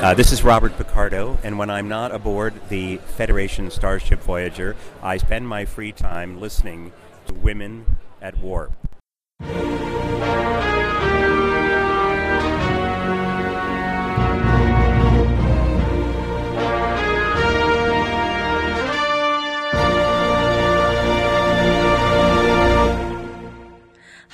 Uh, this is Robert Picardo, and when I'm not aboard the Federation Starship Voyager, I spend my free time listening to Women at Warp.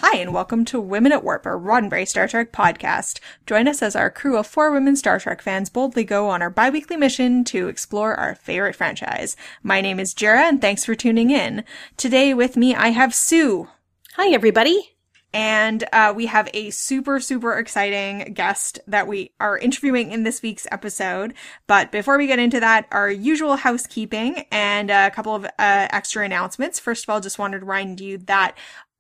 Hi, and welcome to Women at Warp, a Roddenberry Star Trek podcast. Join us as our crew of four women Star Trek fans boldly go on our biweekly mission to explore our favorite franchise. My name is Jarrah, and thanks for tuning in. Today with me, I have Sue. Hi, everybody. And uh, we have a super, super exciting guest that we are interviewing in this week's episode. But before we get into that, our usual housekeeping and a couple of uh, extra announcements. First of all, just wanted to remind you that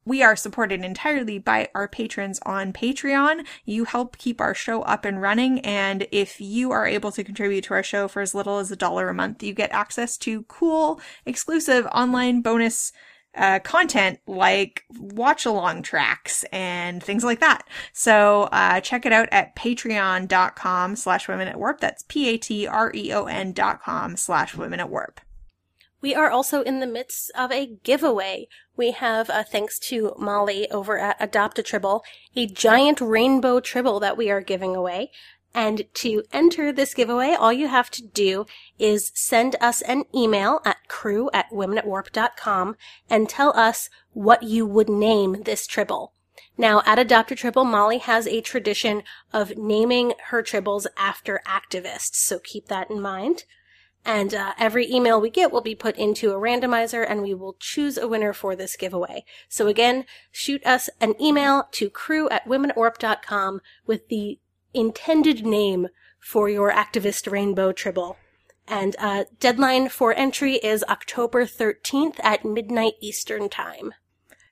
we are supported entirely by our patrons on Patreon. You help keep our show up and running. And if you are able to contribute to our show for as little as a dollar a month, you get access to cool, exclusive online bonus uh, content like watch along tracks and things like that. So, uh, check it out at patreon.com slash women at warp. That's P-A-T-R-E-O-N dot com slash women at warp. We are also in the midst of a giveaway. We have, uh, thanks to Molly over at Adopt a Tribble, a giant rainbow tribble that we are giving away. And to enter this giveaway, all you have to do is send us an email at crew at womenatwarp.com and tell us what you would name this tribble. Now, at Adopt a Tribble, Molly has a tradition of naming her tribbles after activists, so keep that in mind. And uh, every email we get will be put into a randomizer and we will choose a winner for this giveaway. So again, shoot us an email to crew at womenatwarp.com with the intended name for your activist rainbow tribble. And uh, deadline for entry is October 13th at midnight Eastern Time.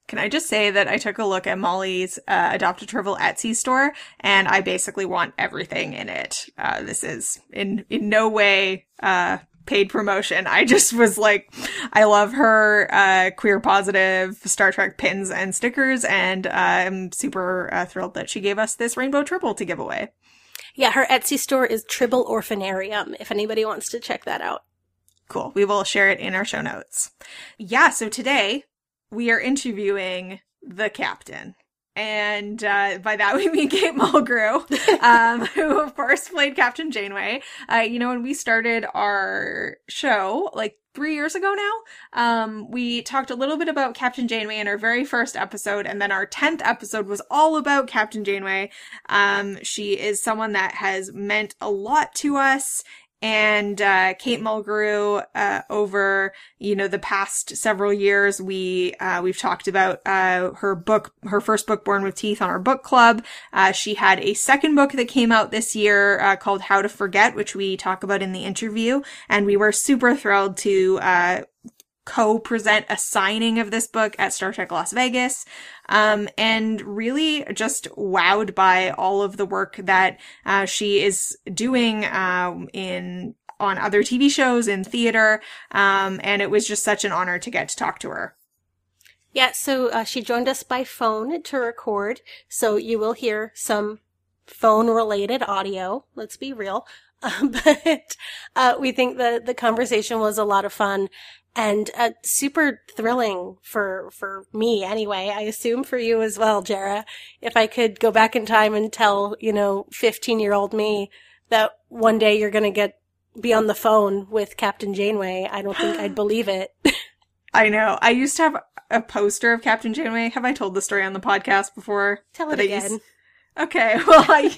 Can I just say that I took a look at Molly's uh, Adopt a Tribble Etsy store, and I basically want everything in it. Uh, this is in in no way uh, paid promotion. I just was like, I love her uh, queer positive Star Trek pins and stickers, and uh, I'm super uh, thrilled that she gave us this rainbow tribble to give away. Yeah, her Etsy store is Tribble Orphanarium. If anybody wants to check that out. Cool. We will share it in our show notes. Yeah. So today we are interviewing the captain. And uh, by that we mean Kate Mulgrew, um, who of course played Captain Janeway. Uh, you know, when we started our show, like three years ago now, um, we talked a little bit about Captain Janeway in our very first episode, and then our tenth episode was all about Captain Janeway. Um, she is someone that has meant a lot to us and uh, Kate Mulgrew uh, over you know the past several years we uh, we've talked about uh, her book her first book Born with Teeth on our book club. Uh, she had a second book that came out this year uh, called How to Forget which we talk about in the interview. And we were super thrilled to co-present a signing of this book at Star Trek Las Vegas. Um, and really just wowed by all of the work that, uh, she is doing, um, in, on other TV shows, in theater. Um, and it was just such an honor to get to talk to her. Yeah, so uh, she joined us by phone to record, so you will hear some phone related audio. Let's be real. But uh, we think the the conversation was a lot of fun and uh, super thrilling for for me anyway. I assume for you as well, Jarrah. If I could go back in time and tell you know fifteen year old me that one day you're gonna get be on the phone with Captain Janeway, I don't think I'd believe it. I know. I used to have a poster of Captain Janeway. Have I told the story on the podcast before? Tell it again. Used- Okay, well, I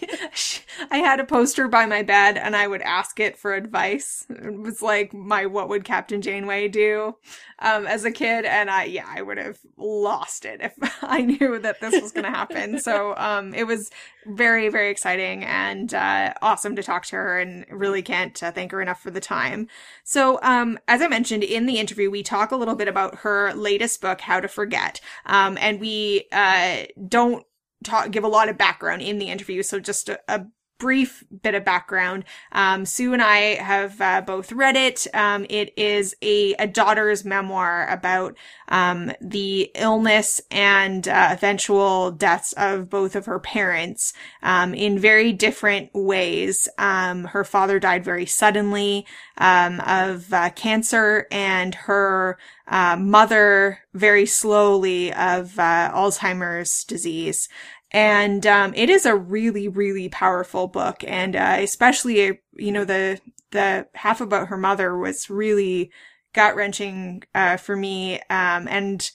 I had a poster by my bed, and I would ask it for advice. It was like my "What would Captain Janeway do?" Um, as a kid, and I yeah, I would have lost it if I knew that this was going to happen. so um, it was very very exciting and uh, awesome to talk to her, and really can't uh, thank her enough for the time. So um, as I mentioned in the interview, we talk a little bit about her latest book, How to Forget, um, and we uh, don't talk, give a lot of background in the interview. So just a, a brief bit of background. Um, Sue and I have uh, both read it. Um, it is a, a daughter's memoir about um, the illness and uh, eventual deaths of both of her parents um, in very different ways. Um, her father died very suddenly um, of uh, cancer, and her uh, mother very slowly of uh, Alzheimer's disease. And um, it is a really, really powerful book, and uh, especially you know the the half about her mother was really gut wrenching uh, for me, um, and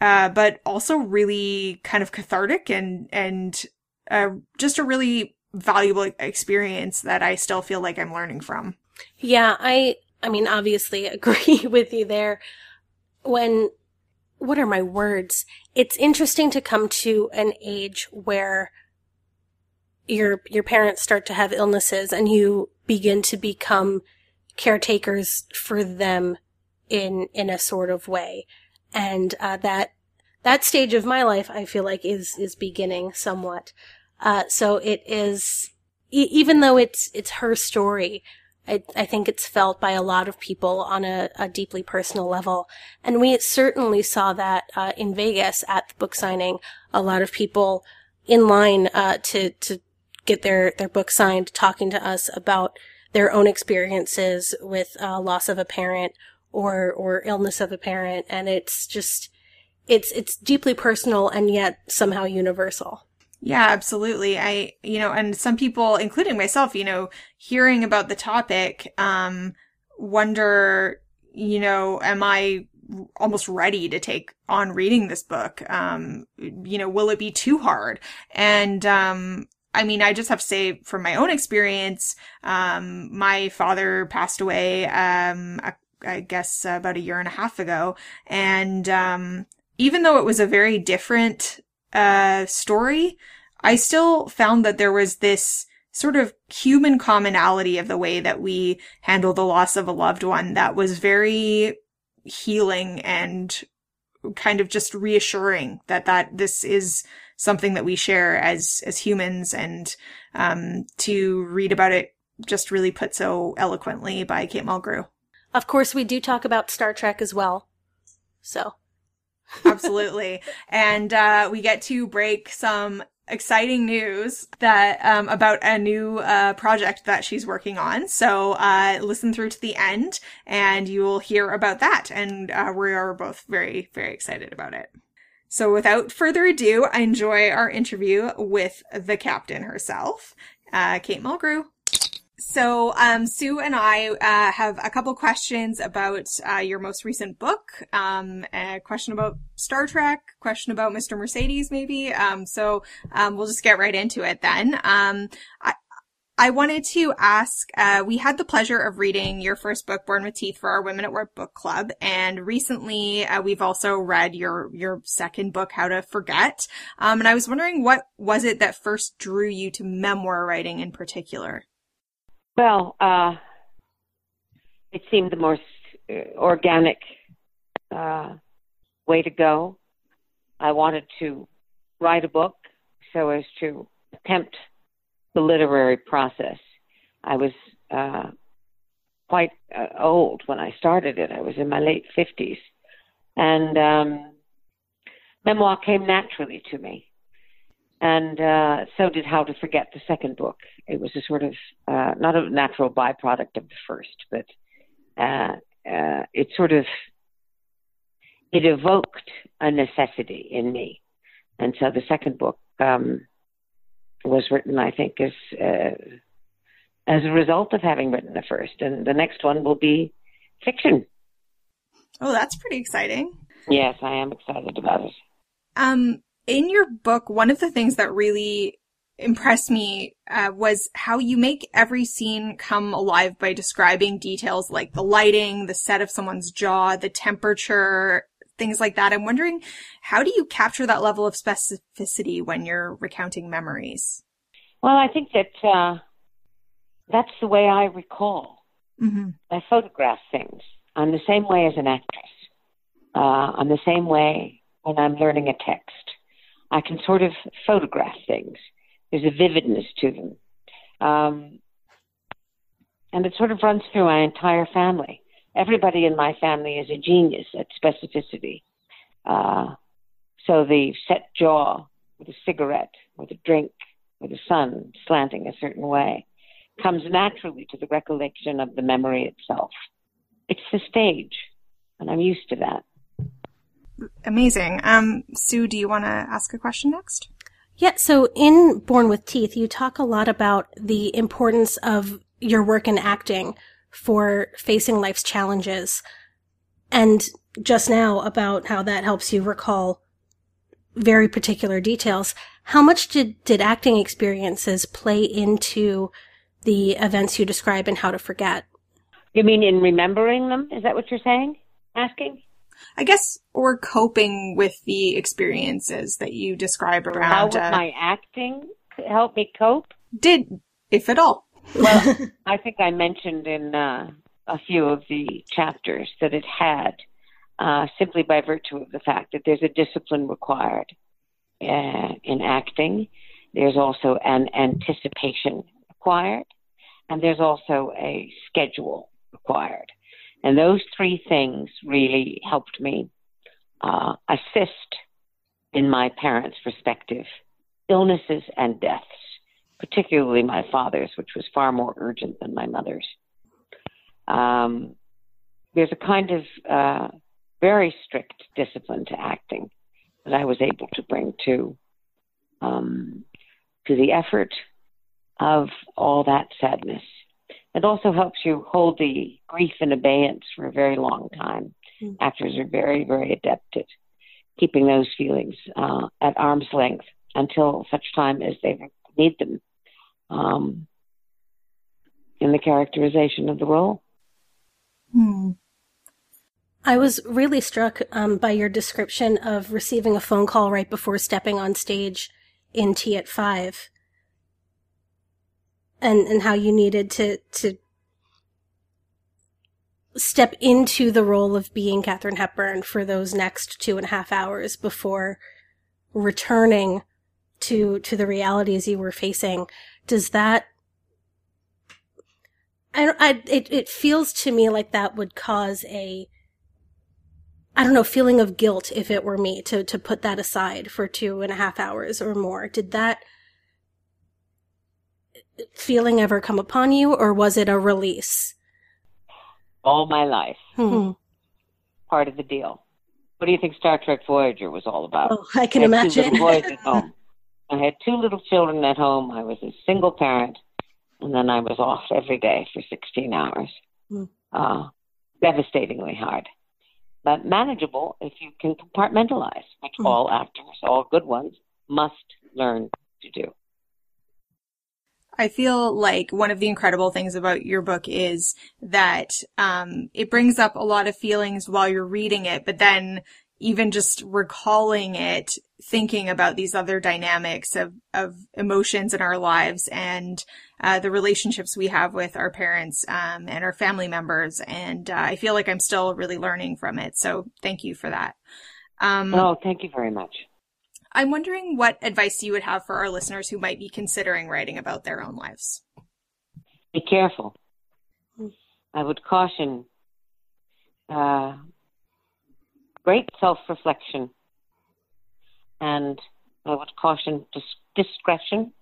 uh, but also really kind of cathartic and and uh, just a really valuable experience that I still feel like I'm learning from. Yeah, I I mean obviously agree with you there. When what are my words? It's interesting to come to an age where your your parents start to have illnesses and you begin to become caretakers for them in in a sort of way and uh, that that stage of my life i feel like is is beginning somewhat uh, so it is even though it's it's her story I, I think it's felt by a lot of people on a, a deeply personal level. And we certainly saw that uh, in Vegas at the book signing. A lot of people in line uh, to to get their their book signed, talking to us about their own experiences with uh, loss of a parent or or illness of a parent, and it's just it's it's deeply personal and yet somehow universal. Yeah, absolutely. I, you know, and some people, including myself, you know, hearing about the topic, um, wonder, you know, am I almost ready to take on reading this book? Um, you know, will it be too hard? And, um, I mean, I just have to say from my own experience, um, my father passed away, um, I guess about a year and a half ago. And, um, even though it was a very different uh, story, I still found that there was this sort of human commonality of the way that we handle the loss of a loved one that was very healing and kind of just reassuring that that this is something that we share as as humans and um, to read about it just really put so eloquently by Kate Mulgrew. Of course, we do talk about Star Trek as well. So Absolutely. And uh, we get to break some exciting news that um, about a new uh, project that she's working on. So uh, listen through to the end, and you will hear about that. And uh, we are both very, very excited about it. So without further ado, I enjoy our interview with the captain herself, uh, Kate Mulgrew. So, um, Sue and I uh, have a couple questions about uh, your most recent book. Um, a question about Star Trek, question about Mr. Mercedes, maybe. Um, so um, we'll just get right into it then. Um, I, I wanted to ask, uh, we had the pleasure of reading your first book, Born with Teeth, for our Women at Warp book club. And recently, uh, we've also read your, your second book, How to Forget. Um, and I was wondering, what was it that first drew you to memoir writing in particular? Well, uh, it seemed the most uh, organic uh, way to go. I wanted to write a book so as to attempt the literary process. I was uh, quite uh, old when I started it. I was in my late 50s. And um, memoir came naturally to me and uh, so did How to Forget the second book. It was a sort of uh, not a natural byproduct of the first, but uh, uh, it sort of it evoked a necessity in me, and so the second book um, was written, I think, as uh, as a result of having written the first, and the next one will be fiction. Oh, that's pretty exciting. Yes, I am excited about it. Um, in your book, one of the things that really impressed me uh, was how you make every scene come alive by describing details like the lighting, the set of someone's jaw, the temperature, things like that. I'm wondering, how do you capture that level of specificity when you're recounting memories? Well, I think that uh, that's the way I recall. Mm-hmm. I photograph things. I'm the same way as an actress. Uh, I'm the same way when I'm learning a text. I can sort of photograph things. There's a vividness to them. Um, and it sort of runs through my entire family. Everybody in my family is a genius at specificity. Uh, so the set jaw with a cigarette, with a drink, with the sun slanting a certain way comes naturally to the recollection of the memory itself. It's the stage, and I'm used to that. Amazing. Um, Sue, do you want to ask a question next? Yeah, so in Born with Teeth, you talk a lot about the importance of your work in acting for facing life's challenges. And just now about how that helps you recall very particular details. How much did, did acting experiences play into the events you describe and how to forget? You mean in remembering them? Is that what you're saying? Asking? I guess, or coping with the experiences that you describe around. How would uh, my acting help me cope? Did, if at all. Well, I think I mentioned in uh, a few of the chapters that it had, uh, simply by virtue of the fact that there's a discipline required uh, in acting. There's also an anticipation required, and there's also a schedule required. And those three things really helped me uh, assist in my parents' respective illnesses and deaths, particularly my father's, which was far more urgent than my mother's. Um, there's a kind of uh, very strict discipline to acting that I was able to bring to um, to the effort of all that sadness. It also helps you hold the grief in abeyance for a very long time. Mm-hmm. Actors are very, very adept at keeping those feelings uh, at arm's length until such time as they need them um, in the characterization of the role. Hmm. I was really struck um, by your description of receiving a phone call right before stepping on stage in Tea at Five and and how you needed to to step into the role of being Katharine Hepburn for those next two and a half hours before returning to to the realities you were facing. Does that I, I it it feels to me like that would cause a I don't know feeling of guilt if it were me to to put that aside for two and a half hours or more. Did that feeling ever come upon you, or was it a release? All my life. Hmm. Part of the deal. What do you think Star Trek Voyager was all about? Oh, I can I imagine. Two boys at home. I had two little children at home. I was a single parent, and then I was off every day for 16 hours. Hmm. Uh, devastatingly hard, but manageable if you can compartmentalize, which hmm. all actors, all good ones, must learn to do. I feel like one of the incredible things about your book is that um, it brings up a lot of feelings while you're reading it, but then even just recalling it, thinking about these other dynamics of, of emotions in our lives and uh, the relationships we have with our parents um, and our family members. And uh, I feel like I'm still really learning from it. So thank you for that. Um, oh, thank you very much. I'm wondering what advice you would have for our listeners who might be considering writing about their own lives. Be careful. I would caution uh, great self reflection, and I would caution dis- discretion,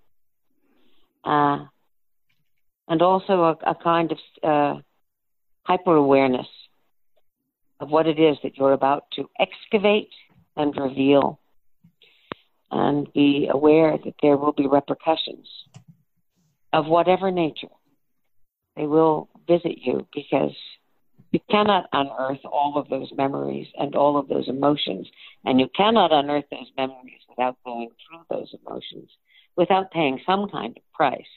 uh, and also a, a kind of uh, hyper awareness of what it is that you're about to excavate and reveal and be aware that there will be repercussions of whatever nature. They will visit you because you cannot unearth all of those memories and all of those emotions, and you cannot unearth those memories without going through those emotions, without paying some kind of price.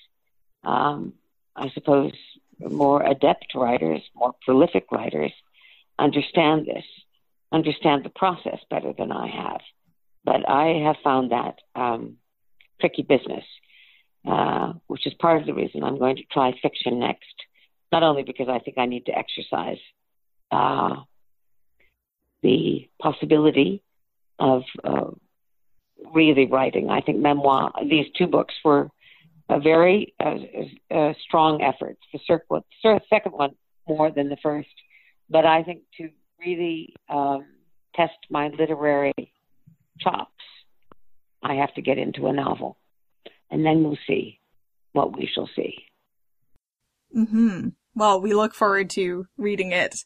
Um, I suppose more adept writers, more prolific writers, understand this, understand the process better than I have. But I have found that um, tricky business, uh, which is part of the reason I'm going to try fiction next. Not only because I think I need to exercise uh, the possibility of uh, really writing. I think memoir, these two books were a very uh, uh, strong effort. The second one more than the first, but I think to really um, test my literary chops, I have to get into a novel, and then we'll see what we shall see. Hmm. Well, we look forward to reading it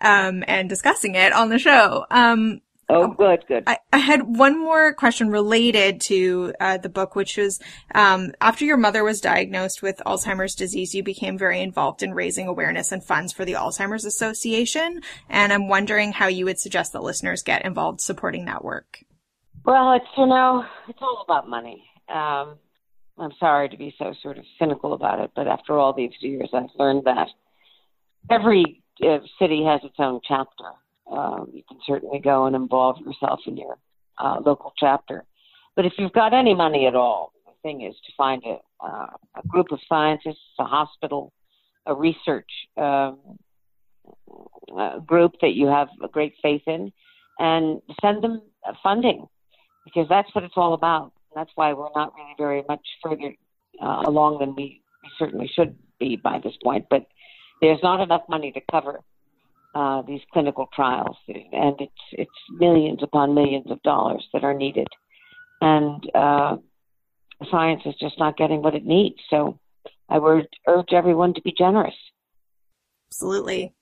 um, and discussing it on the show. Um, Oh, good, good. I, I had one more question related to uh, the book, which was um, after your mother was diagnosed with Alzheimer's disease, you became very involved in raising awareness and funds for the Alzheimer's Association. And I'm wondering how you would suggest that listeners get involved supporting that work. Well, it's, you know, it's all about money. Um, I'm sorry to be so sort of cynical about it, but after all these years, I've learned that every uh, city has its own chapter um, you can certainly go and involve yourself in your uh, local chapter. But if you've got any money at all, the thing is to find a, uh, a group of scientists, a hospital, a research um, a group that you have a great faith in, and send them funding because that's what it's all about. That's why we're not really very much further uh, along than we, certainly should be by this point. But there's not enough money to cover uh, these clinical trials, and it's it's millions upon millions of dollars that are needed, and uh, science is just not getting what it needs. So, I would urge everyone to be generous. Absolutely.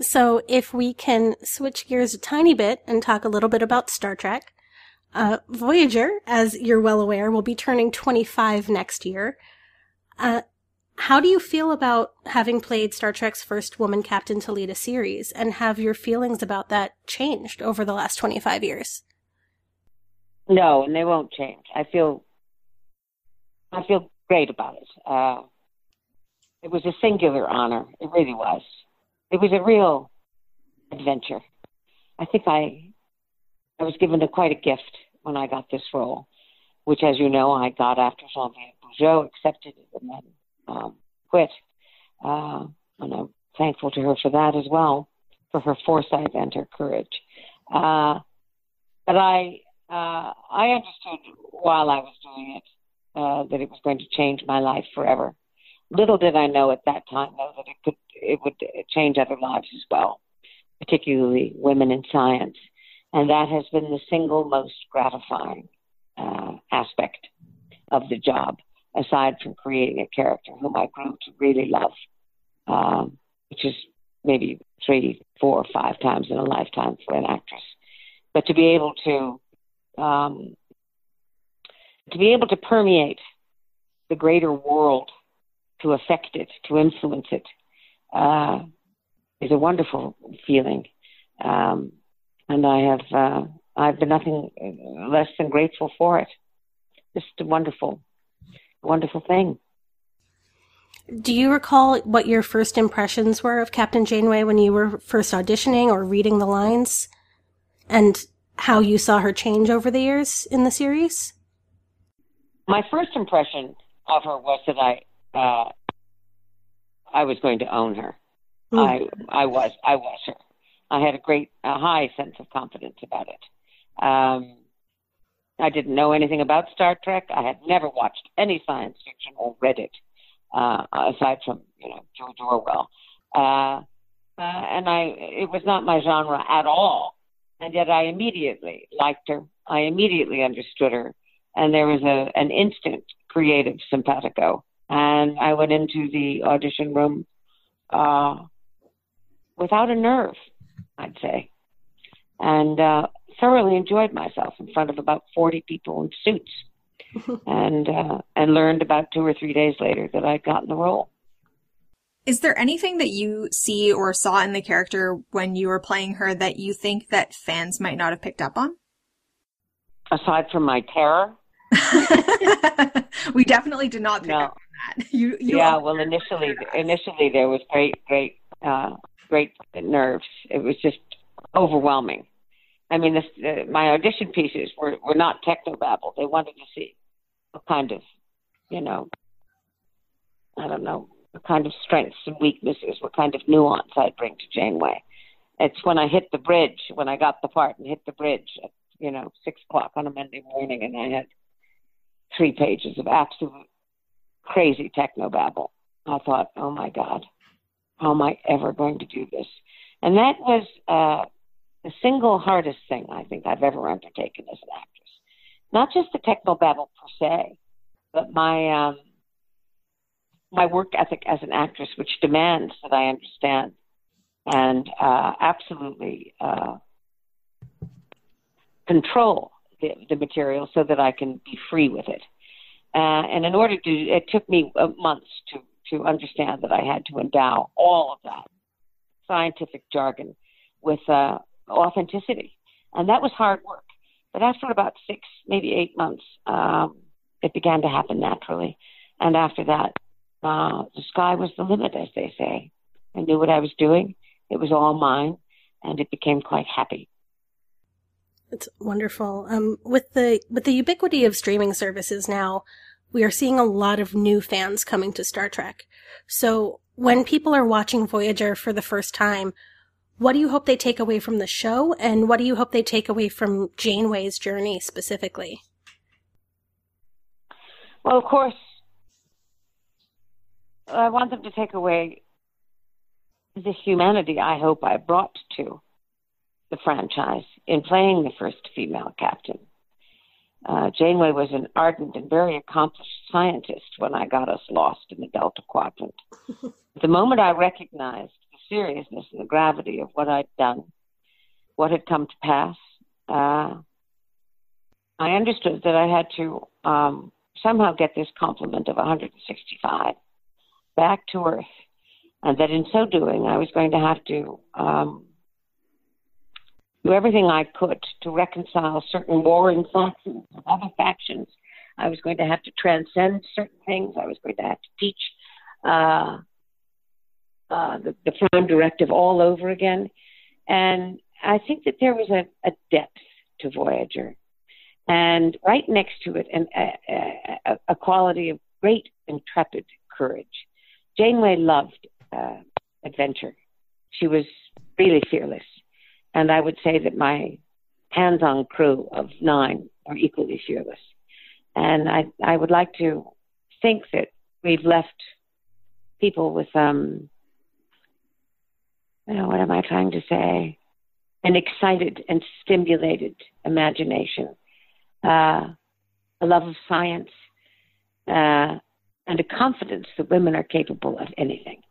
So, if we can switch gears a tiny bit and talk a little bit about Star Trek, uh, Voyager, as you're well aware, will be turning 25 next year. Uh, how do you feel about having played Star Trek's first woman captain to lead a series, and have your feelings about that changed over the last 25 years? No, and they won't change. I feel, I feel great about it. Uh, it was a singular honor. It really was. It was a real adventure. I think I, I was given a, quite a gift when I got this role, which, as you know, I got after Geneviève Bujold accepted it and then um, quit. Uh, and I'm thankful to her for that as well, for her foresight and her courage. Uh, but I, uh, I understood while I was doing it uh, that it was going to change my life forever. Little did I know at that time, though, that it could, it would change other lives as well, particularly women in science, and that has been the single most gratifying uh, aspect of the job aside from creating a character whom I grew to really love, um, which is maybe three, four, five times in a lifetime for an actress. But to be able to um, to be able to permeate the greater world, to affect it, to influence it, uh, is a wonderful feeling. Um, and I have uh, I've been nothing less than grateful for it. Just a wonderful wonderful thing. Do you recall what your first impressions were of Captain Janeway when you were first auditioning or reading the lines? And how you saw her change over the years in the series? My first impression of her was that I uh, I was going to own her. Mm. I I was I was her. I had a great a high sense of confidence about it. Um, I didn't know anything about Star Trek. I had never watched any science fiction or read it, uh, aside from you know George Orwell. Uh, uh, and I, it was not my genre at all. And yet I immediately liked her. I immediately understood her, and there was a an instant creative simpatico. And I went into the audition room uh, without a nerve, I'd say. And uh, thoroughly enjoyed myself in front of about 40 people in suits and uh, and learned about two or three days later that I'd gotten the role. Is there anything that you see or saw in the character when you were playing her that you think that fans might not have picked up on? Aside from my terror? we definitely did not pick no. up. You, you yeah, well, initially, initially there was great, great, uh, great nerves. It was just overwhelming. I mean, the, my audition pieces were, were not technobabble. They wanted to see a kind of, you know, I don't know, what kind of strengths and weaknesses, what kind of nuance I'd bring to Janeway. It's when I hit the bridge, when I got the part and hit the bridge at, you know, six o'clock on a Monday morning, and I had three pages of absolute crazy techno babble. I thought, oh my God, how am I ever going to do this? And that was uh, the single hardest thing I think I've ever undertaken as an actress. Not just the techno babble per se, but my um, my work ethic as an actress, which demands that I understand and uh, absolutely uh, control the, the material so that I can be free with it. Uh, and in order to, it took me uh, months to to understand that I had to endow all of that scientific jargon with uh, authenticity, and that was hard work. But after about six, maybe eight months, um, it began to happen naturally. And after that, uh, the sky was the limit, as they say. I knew what I was doing. It was all mine, and it became quite happy. It's wonderful. Um, with the with the ubiquity of streaming services now, we are seeing a lot of new fans coming to Star Trek. So when people are watching Voyager for the first time, what do you hope they take away from the show, and what do you hope they take away from Janeway's journey specifically? Well, of course, I want them to take away the humanity I hope I brought to the franchise in playing the first female captain. Uh, Janeway was an ardent and very accomplished scientist when I got us lost in the Delta Quadrant. the moment I recognized the seriousness and the gravity of what I'd done, what had come to pass, uh, I understood that I had to um, somehow get this complement of 165 back to Earth, and that in so doing, I was going to have to um, do everything I could to reconcile certain warring factions with other factions. I was going to have to transcend certain things. I was going to have to teach uh, uh, the, the Prime Directive all over again. And I think that there was a, a depth to Voyager. And right next to it, an, a, a, a quality of great intrepid courage. Janeway loved uh, adventure. She was really fearless. And I would say that my hands on crew of nine are equally fearless. And I, I would like to think that we've left people with, um, you know, what am I trying to say? An excited and stimulated imagination, uh, a love of science, uh, and a confidence that women are capable of anything.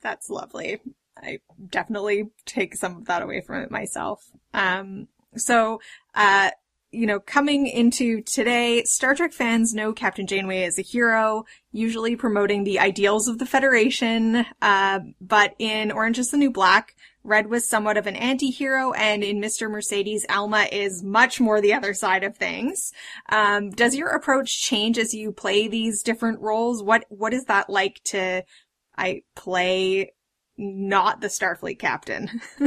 That's lovely. I definitely take some of that away from it myself. Um, so, uh, you know, coming into today, Star Trek fans know Captain Janeway as a hero, usually promoting the ideals of the Federation. Uh, but in Orange is the New Black, Red was somewhat of an anti-hero, and in Mr. Mercedes, Alma is much more the other side of things. Um, does your approach change as you play these different roles? What What is that like to I play not the Starfleet captain.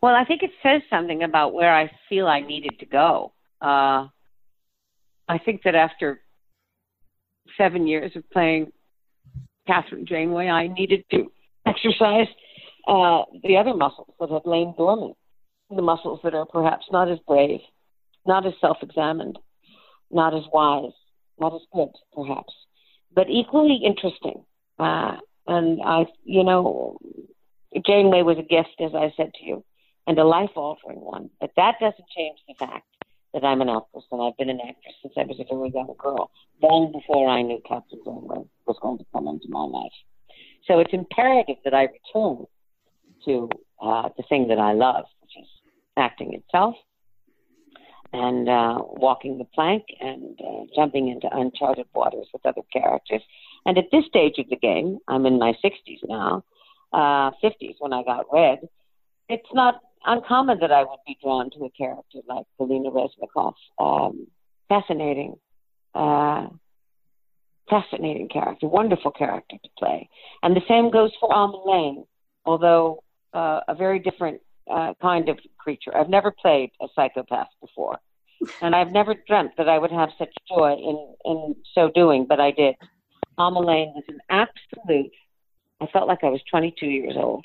well, I think it says something about where I feel I needed to go. Uh, I think that after seven years of playing Kathryn Janeway, I needed to exercise uh, the other muscles that had lain dormant, the muscles that are perhaps not as brave, not as self examined, not as wise, not as good, perhaps, but equally interesting. Uh, and I, you know, Janeway was a gift, as I said to you, and a life altering one. But that doesn't change the fact that I'm an actress and I've been an actress since I was a very young girl, long before I knew Captain Janeway was going to come into my life. So it's imperative that I return to uh, the thing that I love, which is acting itself and uh, walking the plank and uh, jumping into uncharted waters with other characters. And at this stage of the game, I'm in my 60s now, uh, 50s when I got Red. It's not uncommon that I would be drawn to a character like Galina Reznikov. Um, fascinating, uh, fascinating character, wonderful character to play. And the same goes for Alma Lane, although uh, a very different uh, kind of creature. I've never played a psychopath before, and I've never dreamt that I would have such joy in in so doing, but I did. Alma Lane was an absolute. I felt like I was 22 years old.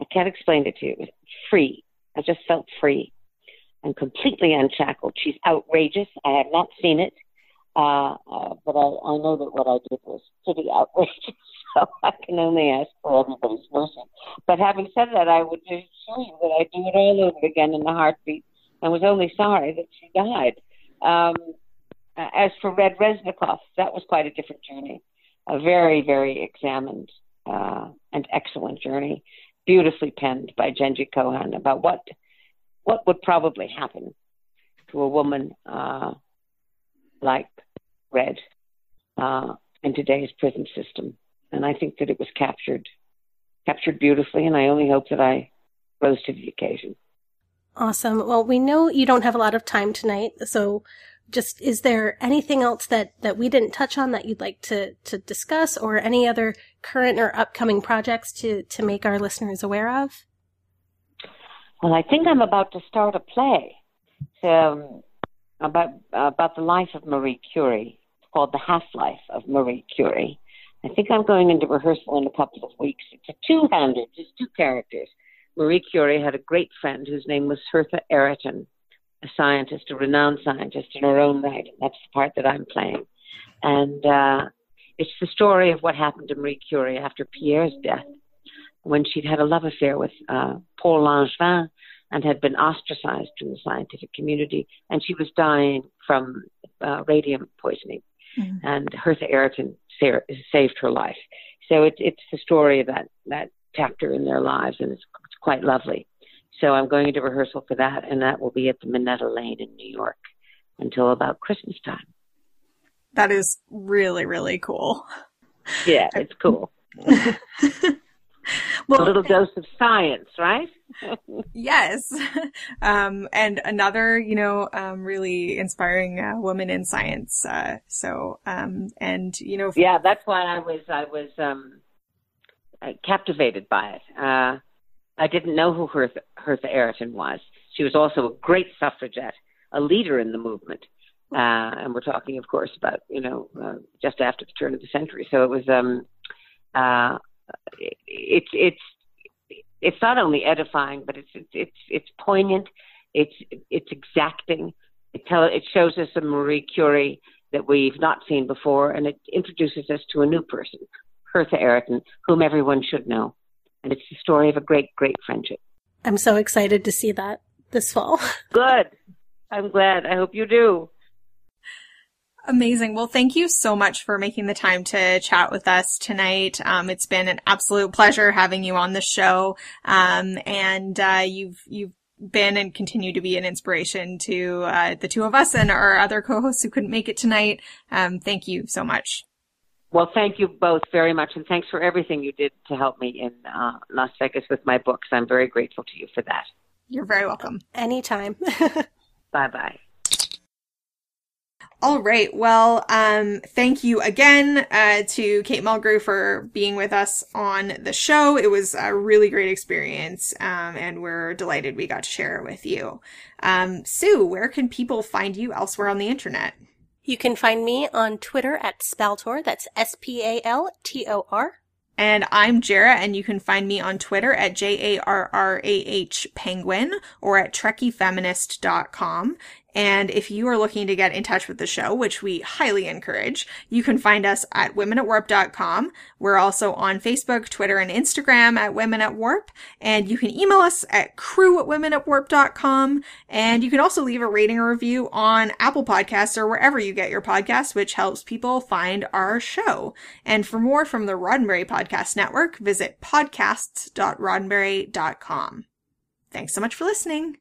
I can't explain it to you. It was free. I just felt free, and completely unshackled. She's outrageous. I have not seen it, uh, uh, but I, I know that what I did was pretty outrageous. So I can only ask for everybody's mercy. But having said that, I would assure you that I'd do it all over again in a heartbeat, and was only sorry that she died. Um, as for Red Reznikov, that was quite a different journey, a very, very examined uh, and excellent journey, beautifully penned by Jenji Kohan about what what would probably happen to a woman uh, like Red uh, in today's prison system. And I think that it was captured captured beautifully, and I only hope that I rose to the occasion. Awesome. Well, we know you don't have a lot of time tonight, so just is there anything else that that we didn't touch on that you'd like to to discuss or any other current or upcoming projects to to make our listeners aware of? Well i think i'm about to start a play um, about about the life of marie curie. It's called the half life of marie curie. I think i'm going into rehearsal in a couple of weeks. It's a two-handed just two characters. Marie curie had a great friend whose name was hertha Ayrton a scientist, a renowned scientist in her own right. And that's the part that I'm playing. And uh, it's the story of what happened to Marie Curie after Pierre's death, when she'd had a love affair with uh, Paul Langevin and had been ostracized from the scientific community, and she was dying from uh, radium poisoning. Mm-hmm. And Hertha Ayrton sa- saved her life. So it's it's the story of that that chapter in their lives, and it's, it's quite lovely. So I'm going into rehearsal for that, and that will be at the Minetta Lane in New York until about Christmas time. That is really, really cool. Yeah, it's cool. well, a little dose of science, right? yes. Um, and another, you know, um, really inspiring uh, woman in science. Uh, so, um, and you know, yeah, that's why I was, I was, um, captivated by it. Uh, I didn't know who Hertha, Hertha Ayrton was. She was also a great suffragette, a leader in the movement. Uh, and we're talking, of course, about you know uh, just after the turn of the century. So it was um, uh, it's it's it's not only edifying, but it's it's it's poignant. It's it's exacting. It tell it shows us a Marie Curie that we've not seen before, and it introduces us to a new person, Hertha Ayrton, whom everyone should know and it's the story of a great, great friendship. I'm so excited to see that this fall. Good. I'm glad. I hope you do. Amazing. Well, thank you so much for making the time to chat with us tonight. Um, it's been an absolute pleasure having you on the show. Um, and, uh, you've, you've been and continue to be an inspiration to, uh, the two of us and our other co-hosts who couldn't make it tonight. Um, thank you so much. Well, thank you both very much, and thanks for everything you did to help me in uh, Las Vegas with my books. I'm very grateful to you for that. You're very welcome. Anytime. bye bye. All right. Well, um, thank you again uh, to Kate Mulgrew for being with us on the show. It was a really great experience, um, and we're delighted we got to share it with you. Um, Sue, where can people find you elsewhere on the internet? You can find me on Twitter at Spaltor. That's S P A L T O R. And I'm Jarrah, and you can find me on Twitter at J A R R A H Penguin or at TrekkieFeminist.com. And if you are looking to get in touch with the show, which we highly encourage, you can find us at womenatwarp.com. We're also on Facebook, Twitter, and Instagram at Women at Warp. And you can email us at crew at womenatwarp.com. And you can also leave a rating or review on Apple Podcasts or wherever you get your podcasts, which helps people find our show. And for more from the Roddenberry Podcast Network, visit podcasts.roddenberry.com. Thanks so much for listening.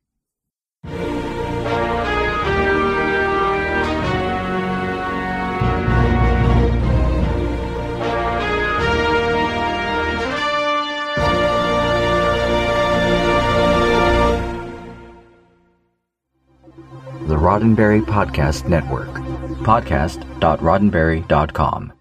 The Roddenberry Podcast Network. Podcast.roddenberry.com.